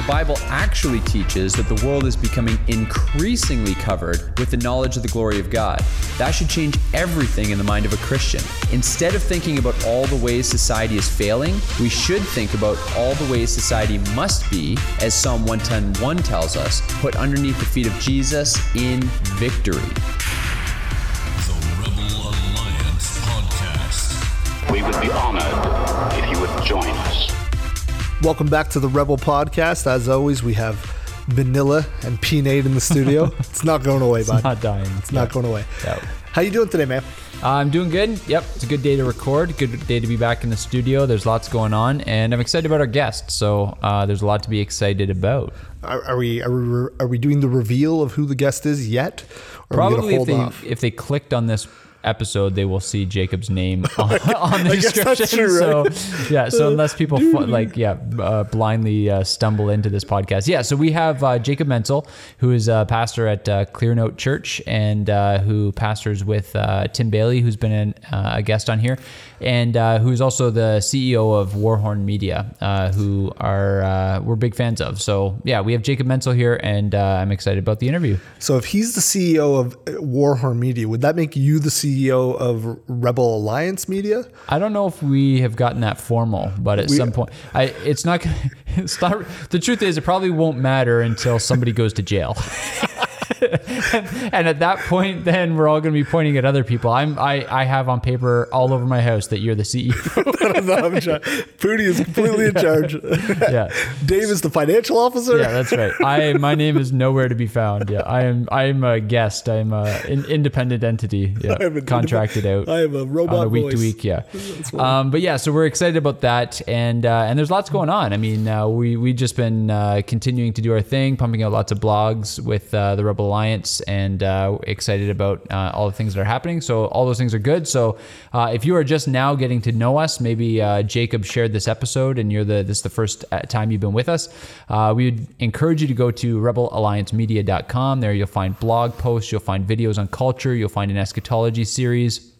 The Bible actually teaches that the world is becoming increasingly covered with the knowledge of the glory of God. That should change everything in the mind of a Christian. Instead of thinking about all the ways society is failing, we should think about all the ways society must be, as Psalm 110:1 tells us, put underneath the feet of Jesus in victory. The Rebel Alliance Podcast. We would be honored if you would join us. Welcome back to the Rebel Podcast. As always, we have Vanilla and P Nate in the studio. it's not going away, bud. Not dying. It's not going away. Yeah. How you doing today, man? I'm doing good. Yep, it's a good day to record. Good day to be back in the studio. There's lots going on, and I'm excited about our guest. So uh, there's a lot to be excited about. Are, are we are we are we doing the reveal of who the guest is yet? Or are we Probably if they off? if they clicked on this episode, they will see Jacob's name on, on the I guess that's description. true, right? So yeah, so unless people like yeah uh, blindly uh, stumble into this podcast, yeah. So we have uh, Jacob Mentzel, who is a pastor at uh, Clearnote Church and uh, who pastors with uh, Tim Bayly, who's been an, uh, a guest on here, and uh, who's also the CEO of Warhorn Media, uh, who are uh, we're big fans of. So yeah, we have Jacob Mentzel here, and uh, I'm excited about the interview. So if he's the CEO of Warhorn Media, would that make you the CEO of Rebel Alliance Media? I don't know if we have gotten that formal, but at We- some point, I it's not. It's not. The truth is, it probably won't matter until somebody goes to jail. and at that point, then we're all going to be pointing at other people. I'm. I. I have on paper all over my house that you're the CEO. no, I'm trying. Pooty is completely in charge. yeah. Dave is the financial officer. Yeah, that's right. I. My name is nowhere to be found. Yeah, I am. I am a guest. I'm a an independent entity. Yeah, contracted out. I am a robot on a week voice. to week. Yeah. Um, but yeah, so we're excited about that, and uh, and there's lots going on. I mean, uh, we we just been uh, continuing to do our thing, pumping out lots of blogs with uh, the Rebel Alliance, and uh, excited about uh, all the things that are happening. So all those things are good. So uh, if you are just now getting to know us, maybe uh, Jacob shared this episode, and you're the this is the first uh, time you've been with us. We would encourage you to go to rebelalliancemedia.com. There you'll find blog posts, you'll find videos on culture, you'll find an eschatology series.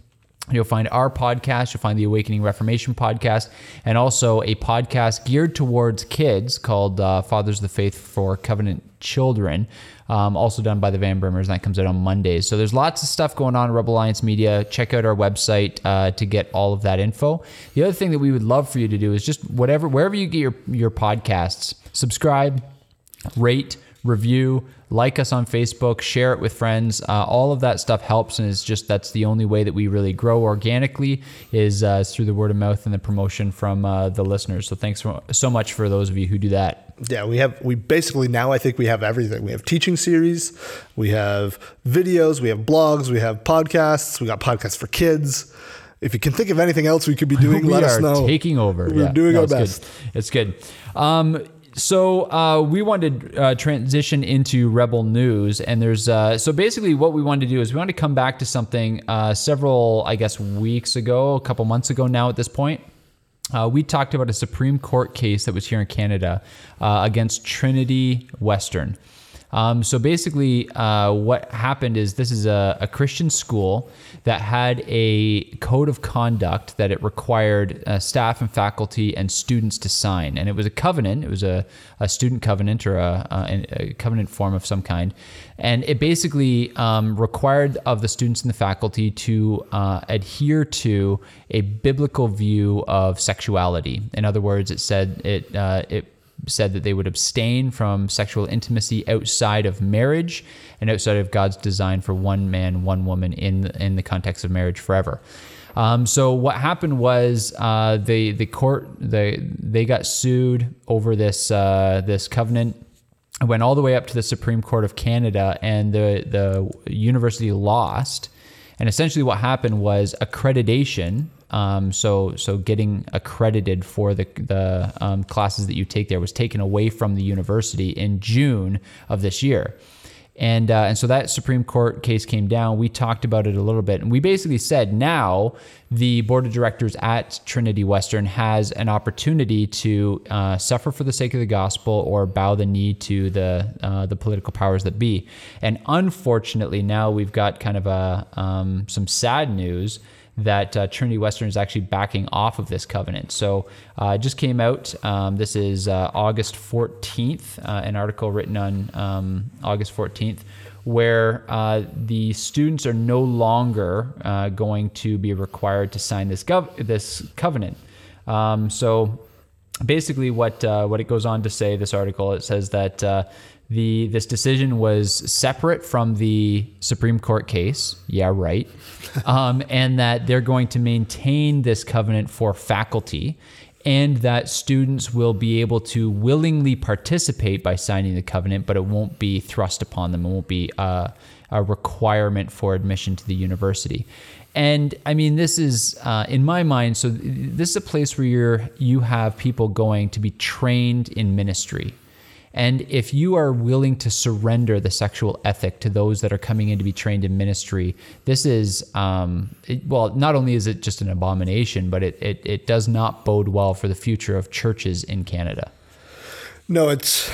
You'll find our podcast, you'll find the Awakening Reformation podcast, and also a podcast geared towards kids called uh, Fathers of the Faith for Covenant Children, um, also done by the Van Brimmers, and that comes out on Mondays. So there's lots of stuff going on at Rebel Alliance Media. Check out our website uh, to get all of that info. The other thing that we would love for you to do is just whatever, wherever you get your, your podcasts, subscribe, rate, review, like us on Facebook, share it with friends. Uh, all of that stuff helps, and it's just that's the only way that we really grow organically is uh, through the word of mouth and the promotion from uh, the listeners. So thanks so- so much for those of you who do that. Yeah, we have we basically now I think we have everything. We have teaching series, we have videos, we have blogs, we have podcasts, we got podcasts for kids. If you can think of anything else we could be doing, we let us know. taking over. We're Yeah. doing No, our it's best. Good. It's good. Um, so uh, we wanted to uh, transition into Rebel News, and there's uh, so basically what we wanted to do is we wanted to come back to something uh, several, I guess, weeks ago, a couple months ago now at this point. Uh, we talked about a Supreme Court case that was here in Canada uh, against Trinity Western. Um, so basically, uh, what happened is this is a, a Christian school that had a code of conduct that it required uh, staff and faculty and students to sign, and it was a covenant. It was a, a student covenant or a, a, covenant form of some kind, and it basically um, required of the students and the faculty to uh, adhere to a biblical view of sexuality. In other words, it said it uh, it said that they would abstain from sexual intimacy outside of marriage and outside of God's design for one man, one woman in in the context of marriage forever. Um, so what happened was uh, the the court they they got sued over this uh, this covenant. It went all the way up to the Supreme Court of Canada, and the the university lost. And essentially, what happened was accreditation Um, so so getting accredited for the the um, classes that you take there was taken away from the university in June of this year. And, uh, and so that Supreme Court case came down. We talked about it a little bit. And we basically said now the board of directors at Trinity Western has an opportunity to uh, suffer for the sake of the gospel or bow the knee to the, uh, the political powers that be. And unfortunately, now we've got kind of a, um, some sad news that uh, Trinity Western is actually backing off of this covenant. So uh, it just came out. Um, this is uh, August 14th, uh, an article written on um, August 14th, where uh, the students are no longer uh, going to be required to sign this gov- this covenant. Um, so basically, what what it goes on to say, this article, it says that the this decision was separate from the Supreme Court case. Yeah, right. Um, and that they're going to maintain this covenant for faculty, and that students will be able to willingly participate by signing the covenant, but it won't be thrust upon them. It won't be a, a requirement for admission to the university. And I mean, this is uh, in my mind. So this is a place where you're you have people going to be trained in ministry and if you are willing to surrender the sexual ethic to those that are coming in to be trained in ministry, this is, um, it, well, not only is it just an abomination, but it, it, it does not bode well for the future of churches in Canada. No, it's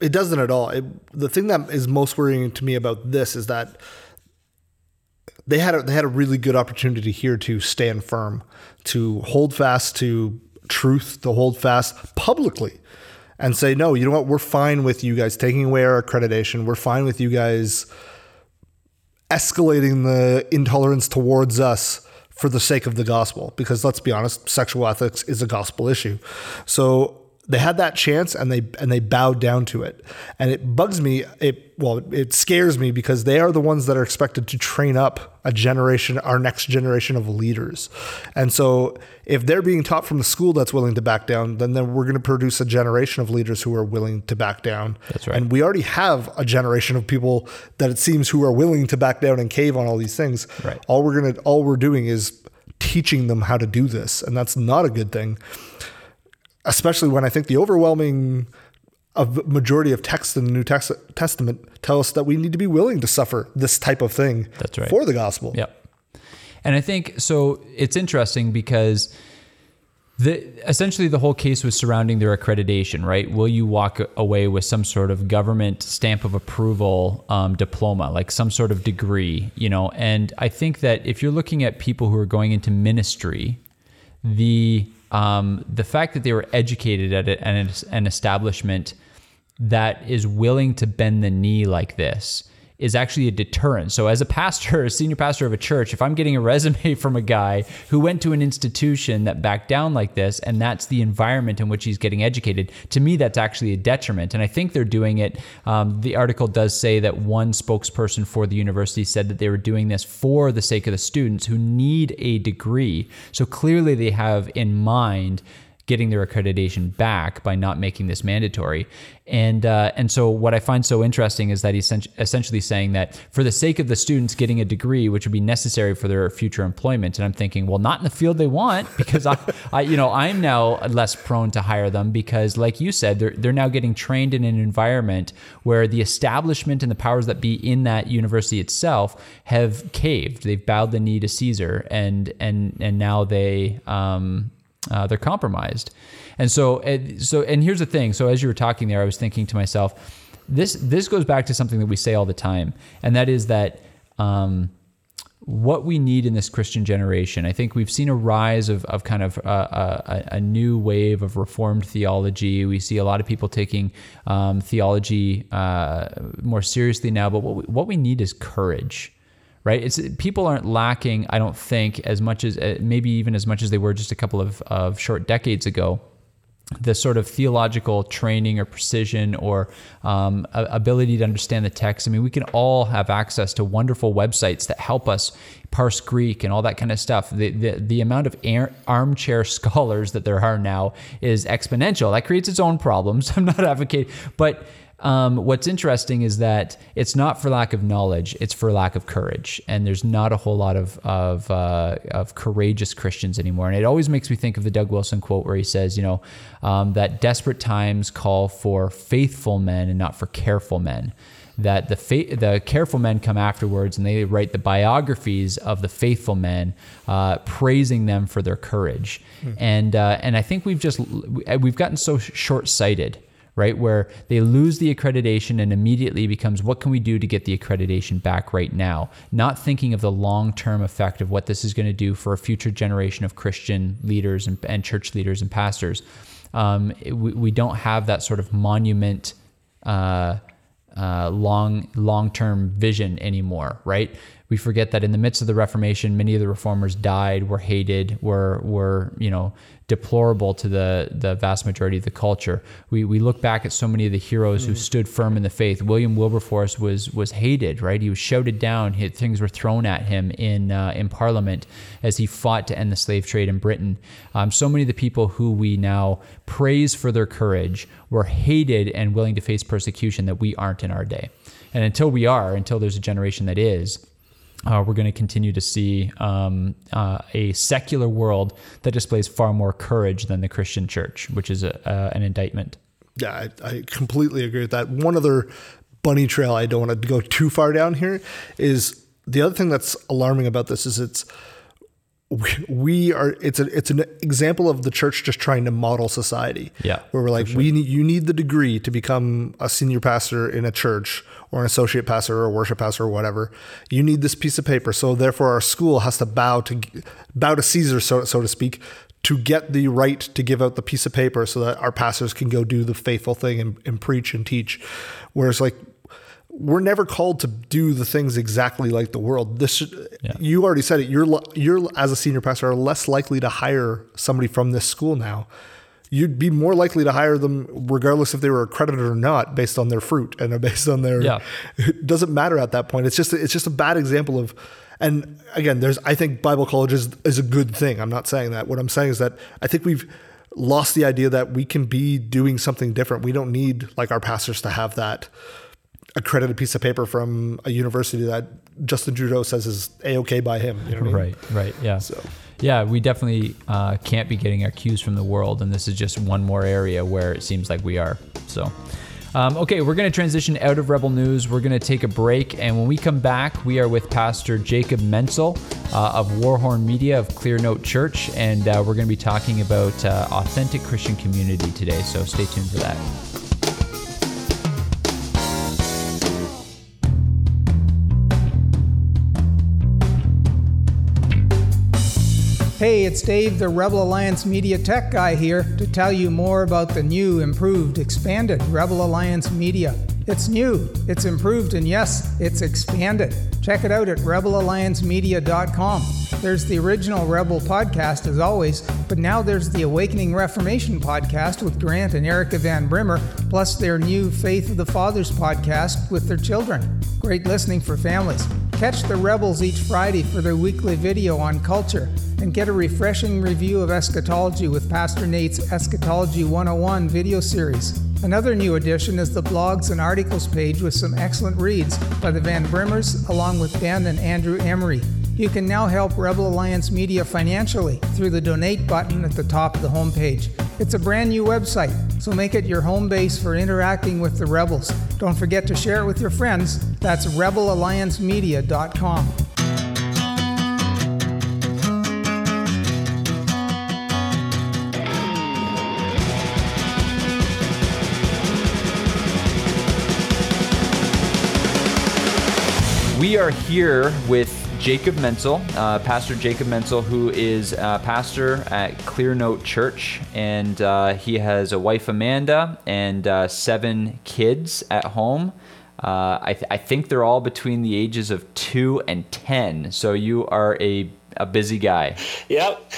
it doesn't at all. It, the thing that is most worrying to me about this is that they had a, they had a really good opportunity here to stand firm, to hold fast to truth, to hold fast publicly and say, no, you know what? We're fine with you guys taking away our accreditation. We're fine with you guys escalating the intolerance towards us for the sake of the gospel. Because let's be honest, sexual ethics is a gospel issue. So they had that chance and they and they bowed down to it. And it bugs me it well it scares me because they are the ones that are expected to train up a generation our next generation of leaders. And so if they're being taught from the school that's willing to back down then, then we're going to produce a generation of leaders who are willing to back down. That's right. And we already have a generation of people that it seems who are willing to back down and cave on all these things. Right. All we're going to all we're doing is teaching them how to do this and that's not a good thing especially when I think the overwhelming of majority of texts in the New Testament tell us that we need to be willing to suffer this type of thing That's right. for the gospel. Yep. And I think so it's interesting because the essentially the whole case was surrounding their accreditation, right? Will you walk away with some sort of government stamp of approval um, diploma, like some sort of degree, you know? And I think that if you're looking at people who are going into ministry, the um, the fact that they were educated at an, an establishment that is willing to bend the knee like this is actually a deterrent. So, as a pastor, a senior pastor of a church, if I'm getting a resume from a guy who went to an institution that backed down like this, and that's the environment in which he's getting educated, to me, that's actually a detriment. And I think they're doing it. Um, the article does say that one spokesperson for the university said that they were doing this for the sake of the students who need a degree. So, clearly, they have in mind getting their accreditation back by not making this mandatory. And uh, and so what I find so interesting is that he's essentially saying that for the sake of the students getting a degree, which would be necessary for their future employment, and I'm thinking, well, not in the field they want, because I, I you know, I'm now less prone to hire them because, like you said, they're they're now getting trained in an environment where the establishment and the powers that be in that university itself have caved. They've bowed the knee to Caesar, and and and now they um, uh, they're compromised. And so, so, and here's the thing. So as you were talking there, I was thinking to myself, this this goes back to something that we say all the time, and that is that um, what we need in this Christian generation. I think we've seen a rise of, of kind of a, a, a new wave of reformed theology. We see a lot of people taking um, theology uh, more seriously now, but what we, what we need is courage right? It's people aren't lacking, I don't think, as much as uh, maybe even as much as they were just a couple of, of short decades ago. The sort of theological training or precision or um, ability to understand the text. I mean, we can all have access to wonderful websites that help us parse Greek and all that kind of stuff. The the, the amount of air, armchair scholars that there are now is exponential. That creates its own problems. I'm not advocating, but um, what's interesting is that it's not for lack of knowledge; it's for lack of courage. And there's not a whole lot of of uh, of courageous Christians anymore. And it always makes me think of the Doug Wilson quote where he says, you know, um, that desperate times call for faithful men and not for careful men that the fa- the careful men come afterwards and they write the biographies of the faithful men, uh, praising them for their courage. And uh, and I think we've just we've gotten so short sighted. Right where they lose the accreditation and immediately becomes what can we do to get the accreditation back right now? Not thinking of the long term effect of what this is going to do for a future generation of Christian leaders and, and church leaders and pastors. Um, we, we don't have that sort of monument uh, uh, long long term vision anymore, right? We forget that in the midst of the Reformation, many of the reformers died, were hated, were were you know deplorable to the the vast majority of the culture. We we look back at so many of the heroes who stood firm in the faith. William Wilberforce was was hated, right? He was shouted down. He, things were thrown at him in uh, in Parliament as he fought to end the slave trade in Britain. Um, so many of the people who we now praise for their courage were hated and willing to face persecution that we aren't in our day. And until we are, until there's a generation that is, uh, we're going to continue to see um, uh, a secular world that displays far more courage than the Christian church, which is a, uh, an indictment. Yeah, I, I completely agree with that. One other bunny trail I don't want to go too far down here is the other thing that's alarming about this is it's we, are it's a it's an example of the church just trying to model society. Yeah, where we're like we need you need the degree to become a senior pastor in a church or an associate pastor or a worship pastor or whatever. You need this piece of paper, so therefore our school has to bow to bow to Caesar, so so to speak, to get the right to give out the piece of paper so that our pastors can go do the faithful thing and, and preach and teach. Whereas like we're never called to do the things exactly like the world. This Yeah. you already said it. You're you're as a senior pastor are less likely to hire somebody from this school now. You'd be more likely to hire them regardless if they were accredited or not, based on their fruit and based on their. Yeah. It doesn't matter at that point. It's just it's just a bad example of. And again, there's I think Bible college is is a good thing. I'm not saying that. What I'm saying is that I think we've lost the idea that we can be doing something different. We don't need like our pastors to have that accredited piece of paper from a university that Justin Trudeau says is a okay by him. You know what I mean? Right, right, yeah. So Yeah, we definitely uh, can't be getting our cues from the world, and this is just one more area where it seems like we are. So, um, okay, we're going to transition out of Rebel News. We're going to take a break, and when we come back, we are with Pastor Jacob Mentzel uh, of Warhorn Media of Clearnote Church, and uh, we're going to be talking about uh, authentic Christian community today. So, stay tuned for that. Hey, it's Dave, the Rebel Alliance Media Tech guy here to tell you more about the new, improved, expanded Rebel Alliance Media. It's new, it's improved, and yes, it's expanded. Check it out at rebelalliancemedia.com. There's the original Rebel podcast, as always, but now there's the Awakening Reformation podcast with Grant and Erica Van Brimmer, plus their new Faith of the Fathers podcast with their children. Great listening for families. Catch the Rebels each Friday for their weekly video on culture and get a refreshing review of eschatology with Pastor Nate's Eschatology 101 video series. Another new addition is the blogs and articles page with some excellent reads by the Van Brimmers along with Ben and Andrew Emery. You can now help Rebel Alliance Media financially through the donate button at the top of the homepage. It's a brand new website, so make it your home base for interacting with the Rebels. Don't forget to share it with your friends. That's rebelalliancemedia.com. We are here with Jacob Mentzel, uh, Pastor Jacob Mentzel, who is pastor at Clearnote Church, and uh, he has a wife Amanda and uh, seven kids at home. Uh, I, th- I think they're all between the ages of two and ten. So you are a a busy guy. Yep.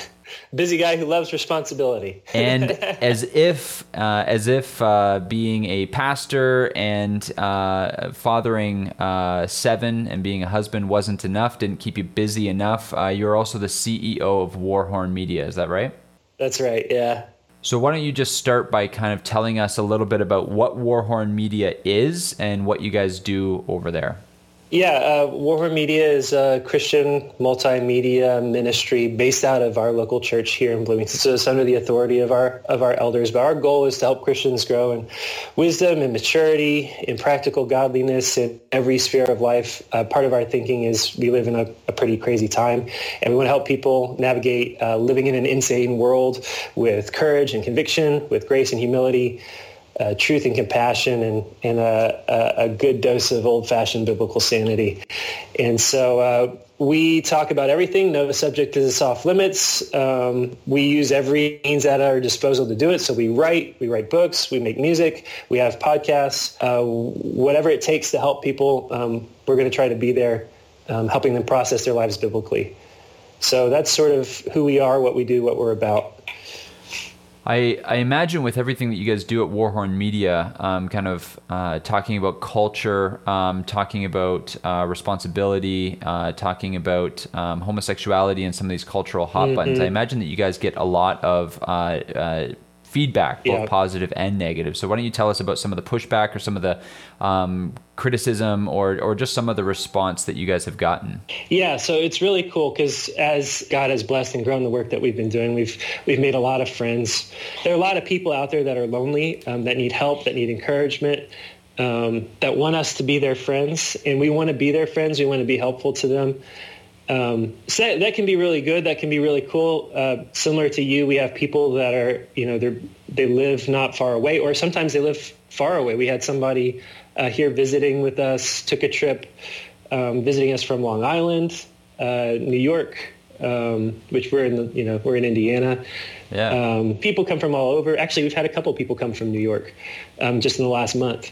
Busy guy who loves responsibility. and as if uh, as if uh, being a pastor and uh, fathering uh, seven and being a husband wasn't enough, didn't keep you busy enough. Uh, you're also the CEO of Warhorn Media. Is that right? That's right. Yeah. So why don't you just start by kind of telling us a little bit about what Warhorn Media is and what you guys do over there? Yeah, uh, Warhorn Media is a Christian multimedia ministry based out of our local church here in Bloomington. So it's under the authority of our of our elders. But our goal is to help Christians grow in wisdom and maturity, in practical godliness in every sphere of life. Uh, part of our thinking is we live in a, a, pretty crazy time, and we want to help people navigate uh, living in an insane world with courage and conviction, with grace and humility uh, truth and compassion and, and a, a, good dose of old-fashioned biblical sanity. And so uh, we talk about everything. No subject is off limits. Um, we use every means at our disposal to do it. So we write, we write books, we make music, we have podcasts, uh, whatever it takes to help people. Um, we're going to try to be there, um, helping them process their lives biblically. So that's sort of who we are, what we do, what we're about. I, I imagine with everything that you guys do at Warhorn Media, um, kind of uh, talking about culture, um, talking about uh, responsibility, uh, talking about um, homosexuality and some of these cultural hot mm-hmm. buttons, I imagine that you guys get a lot of uh, uh, feedback, both yeah. positive and negative. So why don't you tell us about some of the pushback or some of the um, criticism or, or just some of the response that you guys have gotten? Yeah, so it's really cool because as God has blessed and grown the work that we've been doing, we've we've made a lot of friends. There are a lot of people out there that are lonely, um, that need help, that need encouragement. Um, that want us to be their friends, and we want to be their friends. We want to be helpful to them. Um, so that, that, can be really good. That can be really cool. Uh, similar to you, we have people that are, you know, they they live not far away, or sometimes they live far away. We had somebody uh, here visiting with us, took a trip, um, visiting us from Long Island, uh, New York, um, which we're in the, you know, we're in Indiana. Yeah. Um, people come from all over. Actually, we've had a couple people come from New York um, just in the last month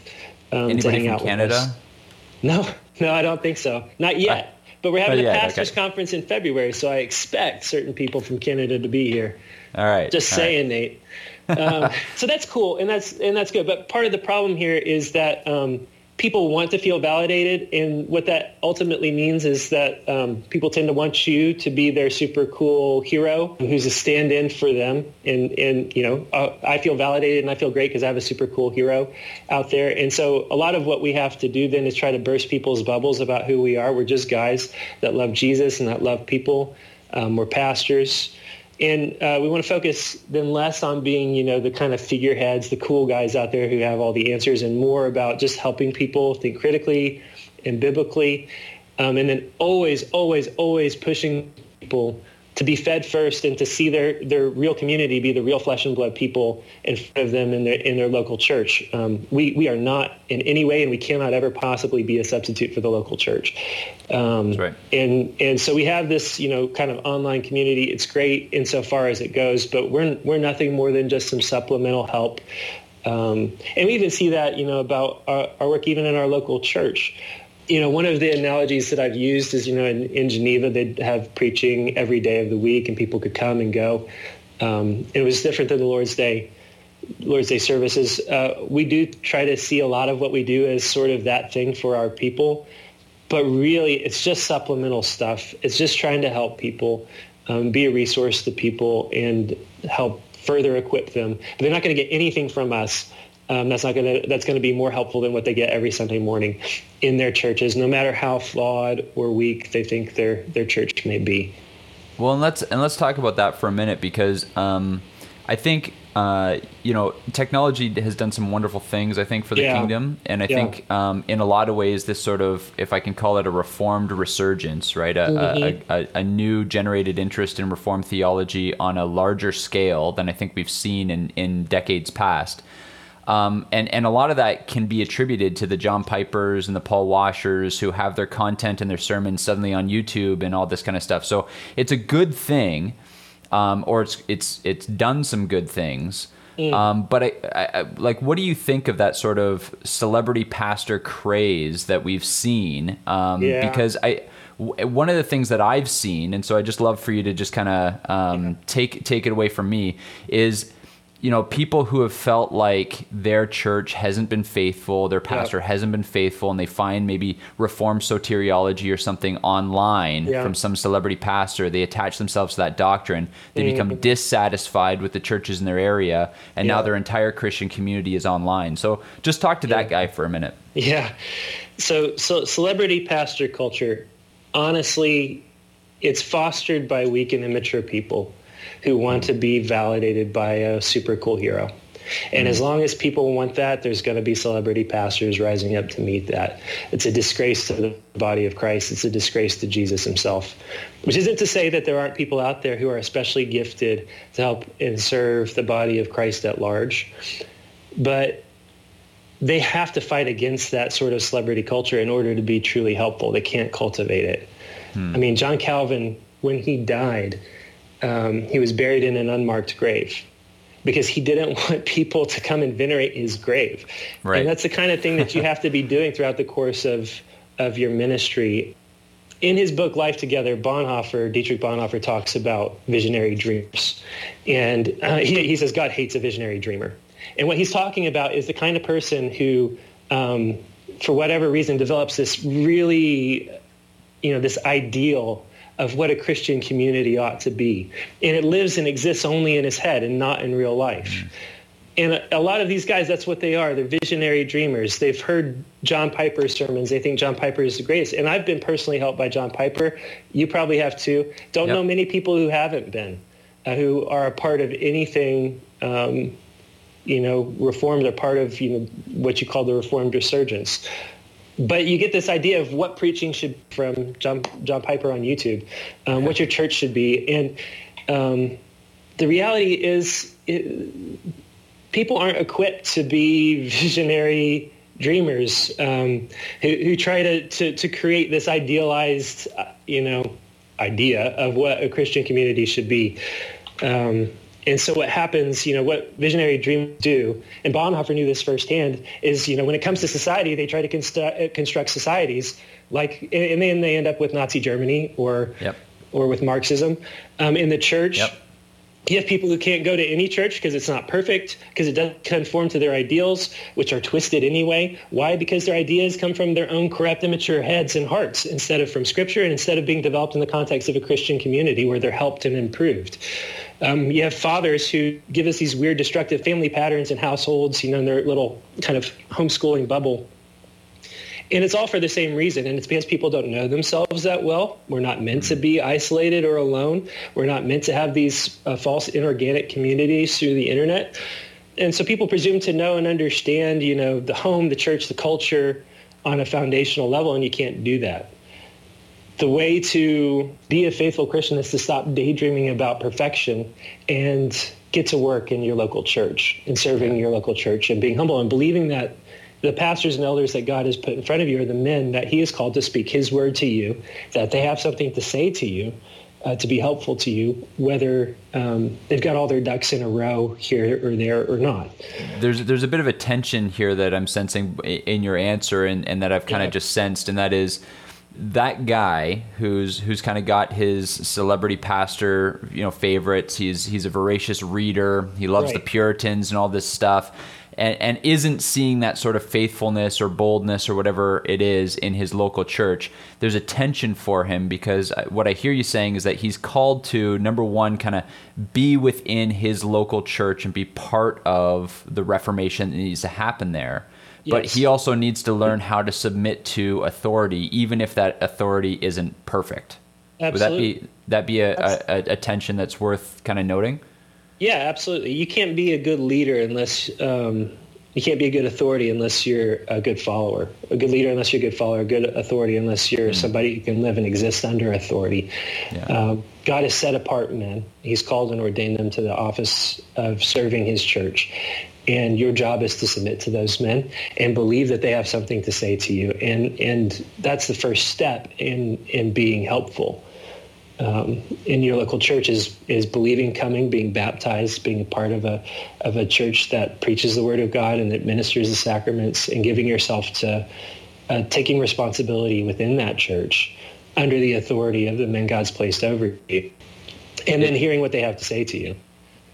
um, Anybody to hang out Canada? with us. No, no, I don't think so. Not yet. But we're having oh, a pastors okay. conference in February, so I expect certain people from Canada to be here. All right. Just All saying, right. Nate. Um, so that's cool, and that's and that's good. But part of the problem here is that um, people want to feel validated, and what that ultimately means is that um, people tend to want you to be their super cool hero who's a stand-in for them. And and you know, uh, I feel validated and I feel great because I have a super cool hero out there. And so a lot of what we have to do then is try to burst people's bubbles about who we are. We're just guys that love Jesus and that love people. Um, we're pastors. And uh, we want to focus then less on being, you know, the kind of figureheads, the cool guys out there who have all the answers, and more about just helping people think critically and biblically, um, and then always, always, always pushing people to be fed first and to see their, their real community be the real flesh and blood people in front of them in their, in their local church. Um, we, we are not in any way, and we cannot ever possibly be a substitute for the local church. Um, right. And, and so we have this, you know, kind of online community. It's great insofar as it goes, but we're, we're nothing more than just some supplemental help um, and we even see that, you know, about our, our, work even in our local church you know, one of the analogies that I've used is, you know, in, in Geneva, they'd have preaching every day of the week and people could come and go. Um, it was different than the Lord's Day, Lord's Day services. Uh, we do try to see a lot of what we do as sort of that thing for our people, but really it's just supplemental stuff. It's just trying to help people, um, be a resource to people and help further equip them. But they're not going to get anything from us um, that's not going to that's going to be more helpful than what they get every Sunday morning in their churches, no matter how flawed or weak they think their their church may be. Well, and let's and let's talk about that for a minute because um, I think uh, you know technology has done some wonderful things. I think for the yeah. kingdom, and I yeah. think um, in a lot of ways this sort of, if I can call it a reformed resurgence, right, a, mm-hmm. a, a, a new generated interest in reformed theology on a larger scale than I think we've seen in in decades past. Um, and and a lot of that can be attributed to the John Pipers and the Paul Washers who have their content and their sermons suddenly on YouTube and all this kind of stuff. So it's a good thing, um, or it's it's it's done some good things. Mm. Um, but I, I, like, what do you think of that sort of celebrity pastor craze that we've seen? Um, yeah. Because I one of the things that I've seen, and so I just love for you to just kind of um, take take it away from me, is you know, people who have felt like their church hasn't been faithful, their pastor Yeah. hasn't been faithful, and they find maybe reformed soteriology or something online Yeah. from some celebrity pastor, they attach themselves to that doctrine. They Mm-hmm. become dissatisfied with the churches in their area, and now their entire Christian community is online. So just talk to that guy for a minute. Yeah. So, so celebrity pastor culture, honestly, it's fostered by weak and immature people who want to be validated by a super cool hero. And mm-hmm. as long as people want that, there's going to be celebrity pastors rising up to meet that. It's a disgrace to the body of Christ. It's a disgrace to Jesus himself. Which isn't to say that there aren't people out there who are especially gifted to help and serve the body of Christ at large. But they have to fight against that sort of celebrity culture in order to be truly helpful. They can't cultivate it. Hmm. I mean, John Calvin, when he died, um, he was buried in an unmarked grave because he didn't want people to come and venerate his grave. Right. And that's the kind of thing that you have to be doing throughout the course of, of your ministry. In his book, Life Together, Bonhoeffer, Dietrich Bonhoeffer talks about visionary dreamers. And uh, he, he says God hates a visionary dreamer. And what he's talking about is the kind of person who, um, for whatever reason, develops this really, you know, this ideal of what a Christian community ought to be. And it lives and exists only in his head and not in real life. And a, a lot of these guys, that's what they are. They're visionary dreamers. They've heard John Piper's sermons. They think John Piper is the greatest. And I've been personally helped by John Piper. You probably have too. Don't Yep. know many people who haven't been, uh, who are a part of anything, um, you know, reformed. They're part of, you know, what you call the reformed resurgence but you get this idea of what preaching should from John, John Piper on YouTube, um, what your church should be. And um, the reality is it, people aren't equipped to be visionary dreamers um, who, who try to, to, to create this idealized, uh, you know, idea of what a Christian community should be. Um, and so what happens, you know, what visionary dreamers do, and Bonhoeffer knew this firsthand, is, you know, when it comes to society, they try to construct, construct societies like, and then they end up with Nazi Germany or, Yep. or with Marxism. Um, in the church, Yep. you have people who can't go to any church because it's not perfect, because it doesn't conform to their ideals, which are twisted anyway. Why? Because their ideas come from their own corrupt, immature heads and hearts instead of from Scripture and instead of being developed in the context of a Christian community where they're helped and improved. Um, you have fathers who give us these weird, destructive family patterns in households, you know, in their little kind of homeschooling bubble. And it's all for the same reason. And it's because people don't know themselves that well. We're not meant to be isolated or alone. We're not meant to have these uh, false inorganic communities through the internet. And so people presume to know and understand, you know, the home, the church, the culture on a foundational level, and you can't do that. The way to be a faithful Christian is to stop daydreaming about perfection and get to work in your local church and serving your local church and being humble and believing that the pastors and elders that God has put in front of you are the men that he is called to speak his word to you, that they have something to say to you, uh, to be helpful to you, whether um, they've got all their ducks in a row here or there or not. there's there's a bit of a tension here that I'm sensing in your answer and, and that I've kind of Yeah. just sensed and that is that guy who's who's kind of got his celebrity pastor you know favorites. He's he's a voracious reader. He loves the Puritans and all this stuff and, and isn't seeing that sort of faithfulness or boldness or whatever it is in his local church, there's a tension for him because uh, what I hear you saying is that he's called to, number one, kind of be within his local church and be part of the reformation that needs to happen there. But he also needs to learn how to submit to authority, even if that authority isn't perfect. Absolutely. Would that be that be a, a, a, tension that's worth kind of noting? Yeah, absolutely. You can't be a good leader unless um, you can't be a good authority unless you're a good follower. A good leader unless you're a good follower. A good authority unless you're somebody who can live and exist under authority. Um, God has set apart men. He's called and ordained them to the office of serving His church. And your job is to submit to those men and believe that they have something to say to you. And and that's the first step in in being helpful um, in your local church is is believing, coming, being baptized, being a part of a of a church that preaches the word of God and that ministers the sacraments, and giving yourself to uh, taking responsibility within that church under the authority of the men God's placed over you, and then hearing what they have to say to you.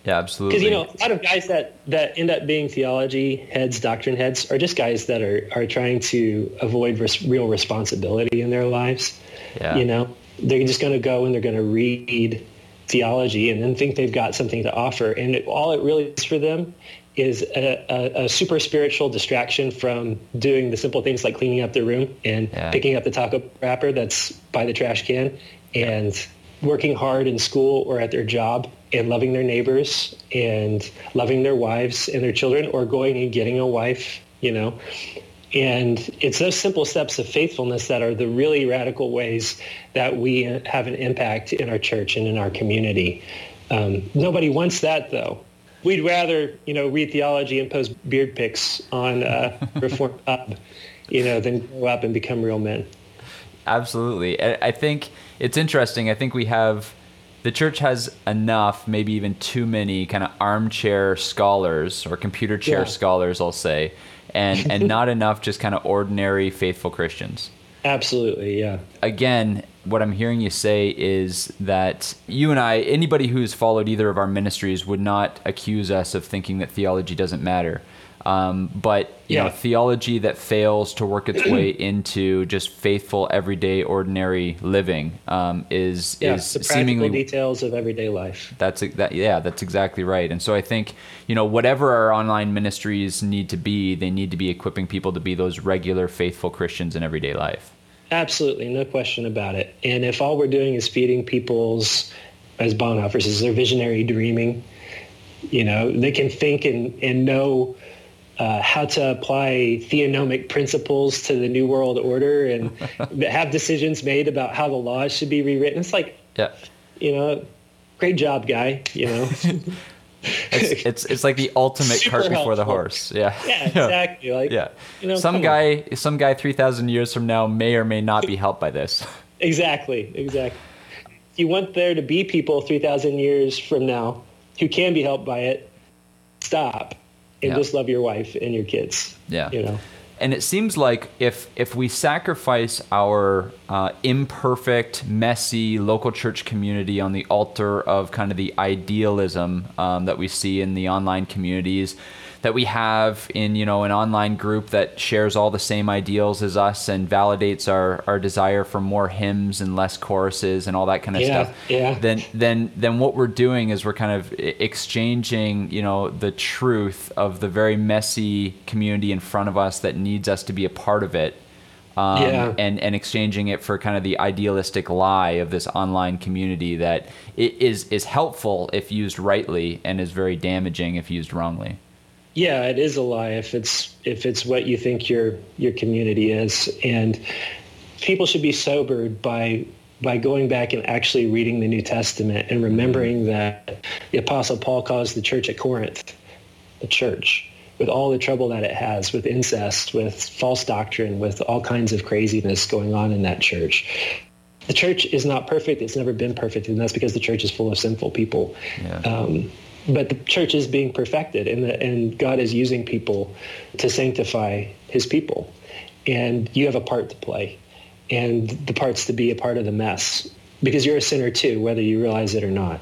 Yeah, absolutely. Because you know, a lot of guys that that end up being theology heads, doctrine heads, are just guys that are are trying to avoid res- real responsibility in their lives. Yeah. You know, they're just going to go and they're going to read theology and then think they've got something to offer, and it, all it really is for them is a, a, a, super spiritual distraction from doing the simple things like cleaning up their room and Yeah. picking up the taco wrapper that's by the trash can and working hard in school or at their job and loving their neighbors and loving their wives and their children or going and getting a wife, you know. And it's those simple steps of faithfulness that are the really radical ways that we have an impact in our church and in our community. Um, nobody wants that, though. We'd rather, you know, read theology and post beard pics on uh, Reform Hub, you know, than grow up and become real men. Absolutely. I I think it's interesting. I think we have the church has enough, maybe even too many kind of armchair scholars or computer chair Yeah. scholars, I'll say, and and not enough just kind of ordinary faithful Christians. Absolutely, yeah. Again, what I'm hearing you say is that you and I, anybody who's followed either of our ministries, would not accuse us of thinking that theology doesn't matter. Um, but you know, theology that fails to work its way into just faithful, everyday, ordinary living um, is Yeah, is the practical seemingly details of everyday life. that's that. Yeah, that's exactly right. And so I think you know whatever our online ministries need to be, they need to be equipping people to be those regular, faithful Christians in everyday life. Absolutely, no question about it. And if all we're doing is feeding people's, as Bonhoeffer says, their visionary dreaming, you know, they can think and, and know uh, how to apply theonomic principles to the New World Order and have decisions made about how the laws should be rewritten. It's like, Yeah. you know, great job, guy, you know. It's, it's it's like the ultimate Super cart before the horse. Yeah. yeah, exactly. Like, Yeah. you know, some come on. guy some guy 3000 years from now may or may not be helped by this. Exactly, exactly. If you want there to be people 3,000 years from now who can be helped by it, stop and Yeah. just love your wife and your kids. Yeah. You know, And it seems like if if we sacrifice our uh, imperfect, messy local church community on the altar of kind of the idealism um, that we see in the online communities, that we have in you know an online group that shares all the same ideals as us and validates our our desire for more hymns and less choruses and all that kind of Yeah, stuff, yeah. then then then what we're doing is we're kind of exchanging you know the truth of the very messy community in front of us that needs us to be a part of it um, Yeah. and and exchanging it for kind of the idealistic lie of this online community that is is helpful if used rightly and is very damaging if used wrongly yeah, it is a lie if it's if it's what you think your your community is, and people should be sobered by by going back and actually reading the New Testament and remembering that the Apostle Paul calls the church at Corinth the church with all the trouble that it has with incest, with false doctrine, with all kinds of craziness going on in that church. The church is not perfect. It's never been perfect, and that's because the church is full of sinful people. Yeah. Um, but the church is being perfected, and, the, and God is using people to sanctify his people. And you have a part to play. And the part's to be a part of the mess because you're a sinner too, whether you realize it or not.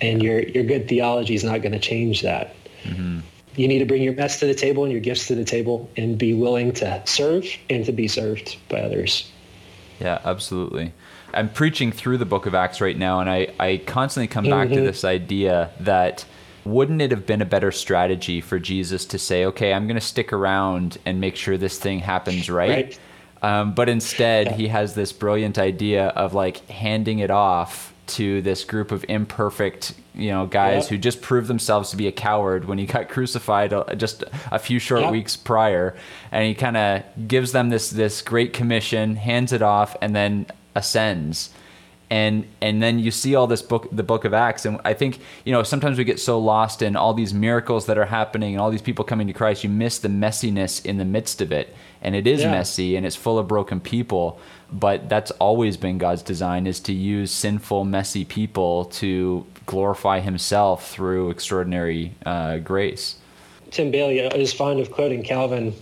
And your, your good theology is not going to change that. Mm-hmm. You need to bring your mess to the table and your gifts to the table and be willing to serve and to be served by others. Yeah, absolutely. I'm preaching through the book of Acts right now, and I, I constantly come back to Mhm. this idea that wouldn't it have been a better strategy for Jesus to say, okay, I'm going to stick around and make sure this thing happens right? Right. Um, but instead, he has this brilliant idea of like handing it off to this group of imperfect, you know, guys Yep. who just proved themselves to be a coward when he got crucified uh, just a few short Yep. weeks prior, and he kind of gives them this this great commission, hands it off, and then ascends. And and then you see all this book, the book of Acts, and I think you know sometimes we get so lost in all these miracles that are happening and all these people coming to Christ, you miss the messiness in the midst of it, and it is Yeah. messy and it's full of broken people. But that's always been God's design is to use sinful, messy people to glorify Himself through extraordinary uh, grace. Tim Bayly is fond of quoting Calvin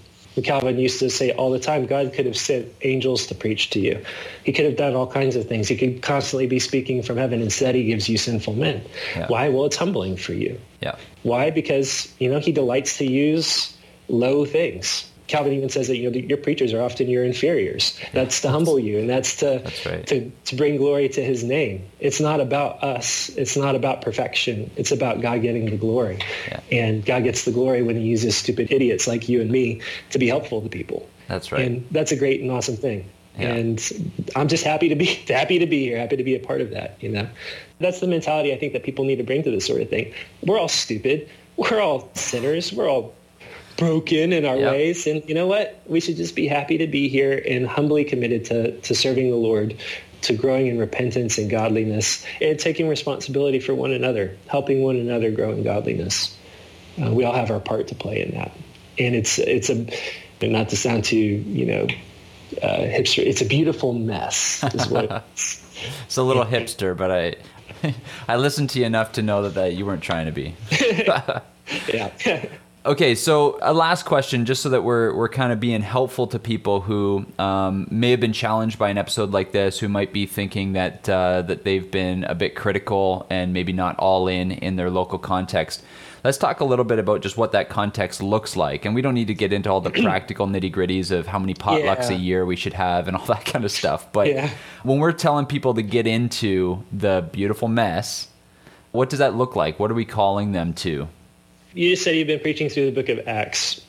Calvin used to say all the time, God could have sent angels to preach to you. He could have done all kinds of things. He could constantly be speaking from heaven. Instead, he gives you sinful men. Yeah. Why? Well, it's humbling for you. Yeah. Why? Because, you know, he delights to use low things. Calvin even says that you know your preachers are often your inferiors. That's to humble you, and that's to That's right. to to bring glory to His name. It's not about us. It's not about perfection. It's about God getting the glory, Yeah. and God gets the glory when He uses stupid idiots like you and me to be helpful to people. That's right. And that's a great and awesome thing. Yeah. And I'm just happy to be happy to be here, happy to be a part of that. You know, that's the mentality I think that people need to bring to this sort of thing. We're all stupid. We're all sinners. We're all broken in our Yep. ways, and you know what? We should just be happy to be here and humbly committed to to serving the Lord. To growing in repentance and godliness, and taking responsibility for one another, helping one another grow in godliness. Uh, we all have our part to play in that, and it's it's a not to sound too you know uh, hipster. It's a beautiful mess, is what it is. It's a little hipster, but I I listened to you enough to know that, that you weren't trying to be. yeah. Okay, so a last question, just so that we're we're kind of being helpful to people who um, may have been challenged by an episode like this, who might be thinking that uh, that they've been a bit critical and maybe not all in in their local context. Let's talk a little bit about just what that context looks like, and we don't need to get into all the practical nitty gritties of how many potlucks Yeah. a year we should have and all that kind of stuff. But Yeah. when we're telling people to get into the beautiful mess, what does that look like? What are we calling them to? You just said you've been preaching through the book of Acts.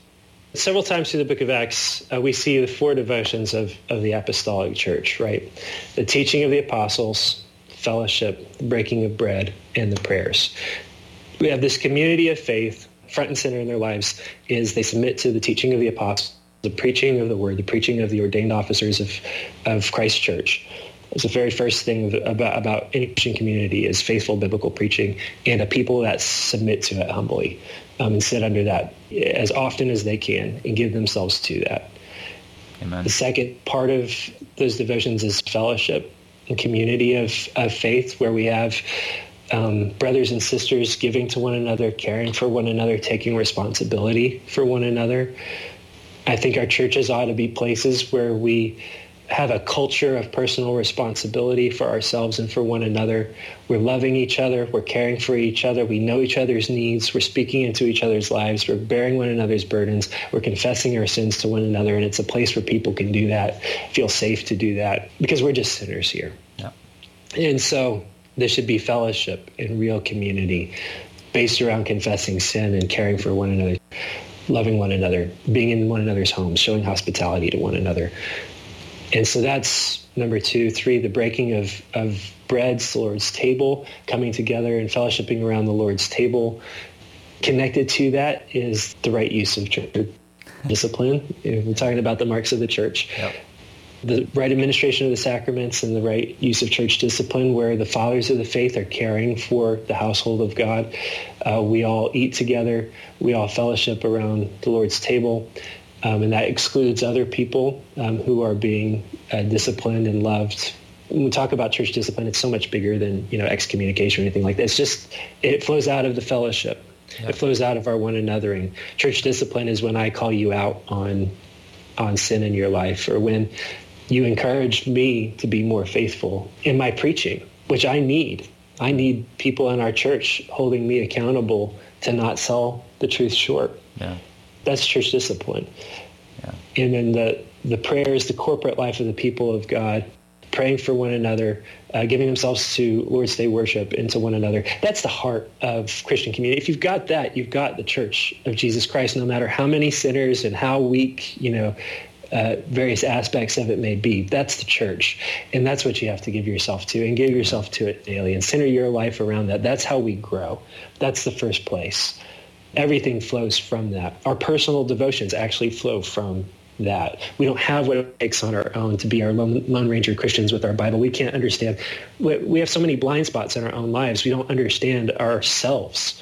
Several times through the book of Acts, uh, we see the four devotions of, of the apostolic church, right? The teaching of the apostles, fellowship, the breaking of bread, and the prayers. We have this community of faith, front and center in their lives, is they submit to the teaching of the apostles, the preaching of the word, the preaching of the ordained officers of, of Christ's church. It's the very first thing about, about any Christian community is faithful biblical preaching and a people that submit to it humbly um, and sit under that as often as they can and give themselves to that. Amen. The second part of those devotions is fellowship and community of, of faith where we have um, brothers and sisters giving to one another, caring for one another, taking responsibility for one another. I think our churches ought to be places where we have a culture of personal responsibility for ourselves and for one another. We're loving each other. We're caring for each other. We know each other's needs. We're speaking into each other's lives. We're bearing one another's burdens. We're confessing our sins to one another. And it's a place where people can do that, feel safe to do that, because we're just sinners here. Yeah. And so there should be fellowship and real community based around confessing sin and caring for one another, loving one another, being in one another's homes, showing hospitality to one another. And so that's number two. Three, the breaking of, of breads, the Lord's table, coming together and fellowshipping around the Lord's table. Connected to that is the right use of church discipline. We're talking about the marks of the church Yep. the right administration of the sacraments and the right use of church discipline where the fathers of the faith are caring for the household of God. Uh, we all eat together. We all fellowship around the Lord's table. Um, and that excludes other people um, who are being uh, disciplined and loved. When we talk about church discipline, it's so much bigger than, you know, excommunication or anything like that. It's just, it flows out of the fellowship. It flows out of our one anothering. Church discipline is when I call you out on on sin in your life or when you encourage me to be more faithful in my preaching, which I need. I need people in our church holding me accountable to not sell the truth short. Yeah. That's church discipline. Yeah. And then the, the prayers, the corporate life of the people of God, praying for one another, uh, giving themselves to Lord's Day worship and to one another. That's the heart of Christian community. If you've got that, you've got the church of Jesus Christ, no matter how many sinners and how weak, you know, uh, various aspects of it may be. That's the church. And that's what you have to give yourself to and give yourself to it daily and center your life around that. That's how we grow. That's the first place. Everything flows from that. Our personal devotions actually flow from that. We don't have what it takes on our own to be our lone, lone ranger Christians with our Bible. We can't understand. We, we have so many blind spots in our own lives. We don't understand ourselves.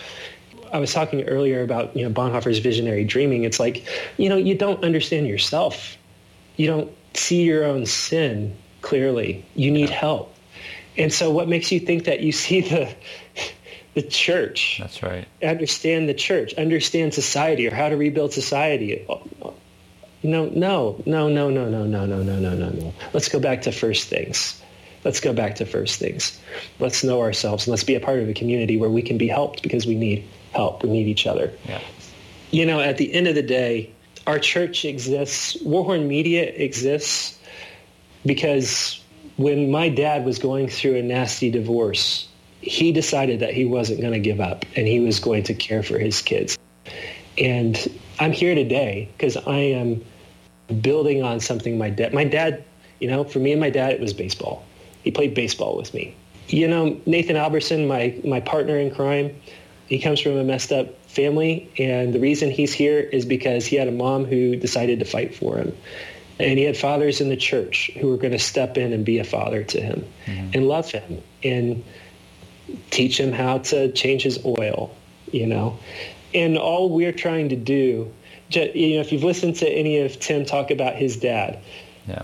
I was talking earlier about you know Bonhoeffer's visionary dreaming. It's like you know you don't understand yourself. You don't see your own sin clearly. You need help. And so, what makes you think that you see the the church? That's right. understand the church, understand society or how to rebuild society. Know, no, no, no, no, no, no, no, no, no, no, no. Let's go back to first things. Let's go back to first things. Let's know ourselves and let's be a part of a community where we can be helped because we need help. We need each other. Yeah. You know, at the end of the day, our church exists, Warhorn Media exists because when my dad was going through a nasty divorce, he decided that he wasn't going to give up and he was going to care for his kids. And I'm here today because I am building on something my dad, my dad, you know, for me and my dad, it was baseball. He played baseball with me. You know, Nathan Alberson, my, my partner in crime, he comes from a messed up family. And the reason he's here is because he had a mom who decided to fight for him. And he had fathers in the church who were going to step in and be a father to him mm-hmm. and love him and teach him how to change his oil, you know. And all we're trying to do, you know, if you've listened to any of Tim talk about his dad, yeah.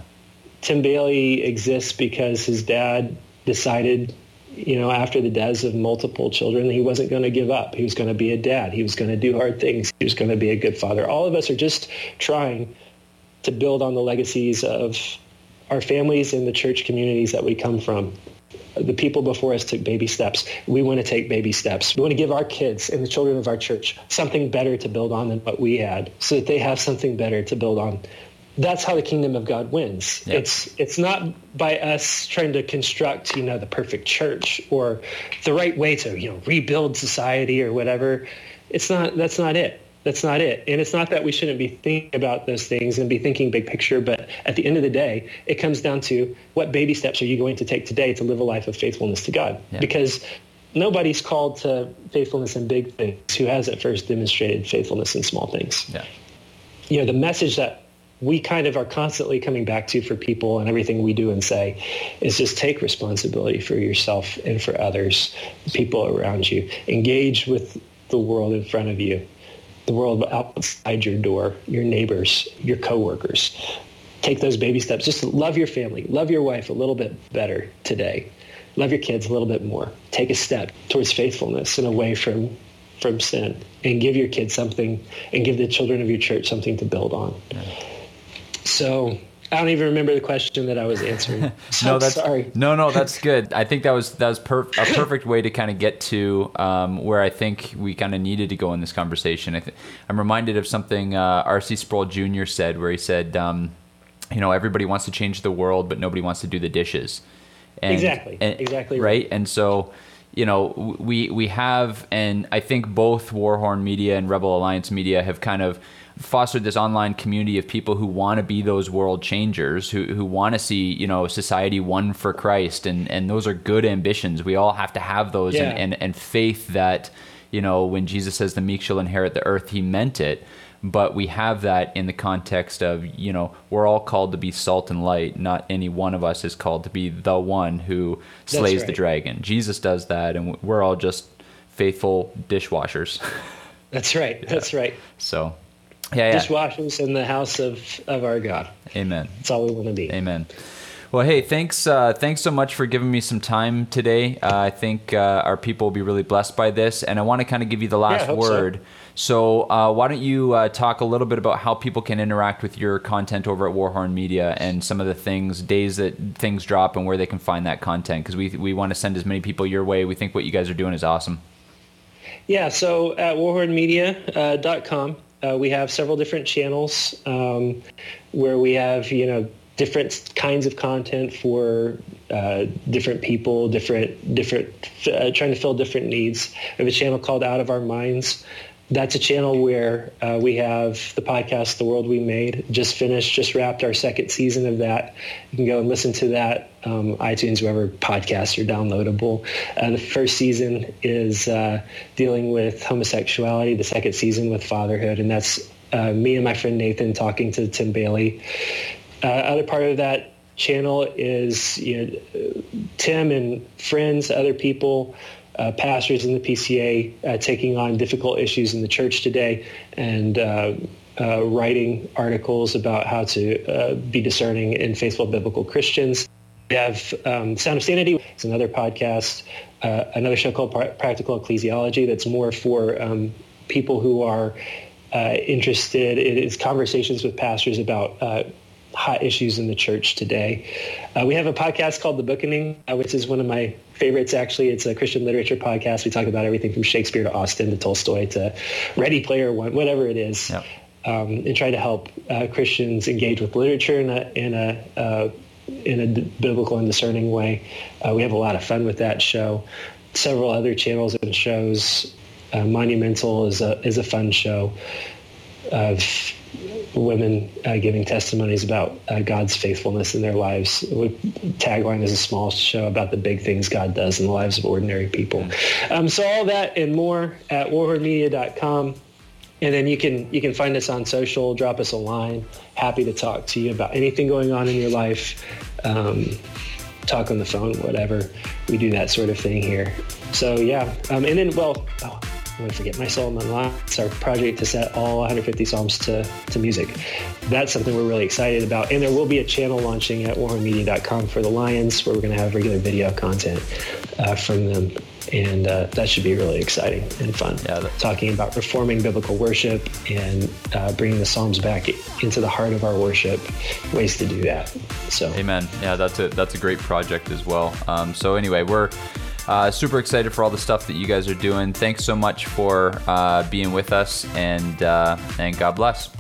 Tim Bayly exists because his dad decided, you know, after the deaths of multiple children, he wasn't going to give up. He was going to be a dad. He was going to do hard things. He was going to be a good father. All of us are just trying to build on the legacies of our families and the church communities that we come from. The people before us took baby steps. We want to take baby steps. We want to give our kids and the children of our church something better to build on than what we had so that they have something better to build on that's how the kingdom of God wins. Yep. It's it's not by us trying to construct, you know, the perfect church or the right way to, you know, rebuild society or whatever. It's not that's not it. That's not it. And it's not that we shouldn't be thinking about those things and be thinking big picture, but at the end of the day, it comes down to what baby steps are you going to take today to live a life of faithfulness to God? Yeah. Because nobody's called to faithfulness in big things who hasn't first demonstrated faithfulness in small things. Yeah. You know, the message that we kind of are constantly coming back to for people and everything we do and say is just take responsibility for yourself and for others, people around you. Engage with the world in front of you, the world outside your door, your neighbors, your coworkers. Take those baby steps. Just love your family. Love your wife a little bit better today. Love your kids a little bit more. Take a step towards faithfulness and away from from sin and give your kids something and give the children of your church something to build on. So I don't even remember the question that I was answering. So no, that's sorry. No, no, that's good. I think that was that was per- a perfect way to kind of get to um, where I think we kind of needed to go in this conversation. I th- I'm reminded of something uh, R.C. Sproul Jr. said, where he said, um, "You know, everybody wants to change the world, but nobody wants to do the dishes." And, exactly. And, exactly. Right. right. And so you know we we have and I think both Warhorn Media and Rebel Alliance Media have kind of fostered this online community of people who want to be those world changers, who, who want to see, you know, society won for Christ. And, and those are good ambitions. We all have to have those yeah. and, and, and faith that, you know, when Jesus says the meek shall inherit the earth, he meant it. But we have that in the context of, you know, we're all called to be salt and light. Not any one of us is called to be the one who slays right. the dragon. Jesus does that, and we're all just faithful dishwashers. That's right. That's right. So yeah, yeah. dishwashers in the house of, of our God. Amen. That's all we want to be. Amen. Well, hey, thanks, uh, thanks so much for giving me some time today. Uh, I think uh, our people will be really blessed by this, and I want to kind of give you the last yeah, word. So, so uh, why don't you uh, talk a little bit about how people can interact with your content over at Warhorn Media and some of the things, days that things drop, and where they can find that content? Because we we want to send as many people your way. We think what you guys are doing is awesome. Yeah. So at warhornmedia.com. Uh, we have several different channels um, where we have, you know, different kinds of content for uh, different people, different, different, uh, trying to fill different needs. We have a channel called Out of Our Minds that's a channel where uh, we have the podcast the world we made just finished just wrapped our second season of that. You can go and listen to that um, itunes wherever podcasts are downloadable. Uh, the first season is uh, dealing with homosexuality the second season with fatherhood and that's uh, me and my friend nathan talking to tim bayly. Uh, other part of that channel is you know, tim and friends other people uh, pastors in the PCA uh, taking on difficult issues in the church today and uh, uh writing articles about how to uh, be discerning in faithful biblical Christians. We have um, Sound of Sanity. It's another podcast, uh, another show called Practical Ecclesiology that's more for um, people who are interested in is conversations with pastors about hot issues in the church today. We have a podcast called The Bookening, which is one of my favorites, actually. It's a Christian literature podcast. We talk about everything from Shakespeare to Austen to Tolstoy to Ready Player One, whatever it is, Yep. um, and try to help uh, Christians engage with literature in a, in a, uh, in a d- biblical and discerning way. Uh, we have a lot of fun with that show. Several other channels and shows. Uh, Monumental is a, is a fun show of women uh, giving testimonies about uh, God's faithfulness in their lives. We, tagline is a small show about the big things God does in the lives of ordinary people. Um, so all that and more at warhornmedia.com. And then you can you can find us on social, drop us a line. Happy to talk to you about anything going on in your life. Um, talk on the phone, whatever. We do that sort of thing here. So yeah, um, and then well, oh, I'm gonna forget my psalm online. It's our project to set all 150 psalms to, to music. That's something we're really excited about. And there will be a channel launching at warhornmedia.com for the Lions, where we're gonna have regular video content uh, from them. And uh, that should be really exciting and fun. Yeah, that- Talking about reforming biblical worship and uh, bringing the Psalms back into the heart of our worship, ways to do that. So Amen. Yeah, that's a that's a great project as well. Um, so anyway, we're uh, super excited for all the stuff that you guys are doing. Thanks so much for uh, being with us, and uh, and God bless.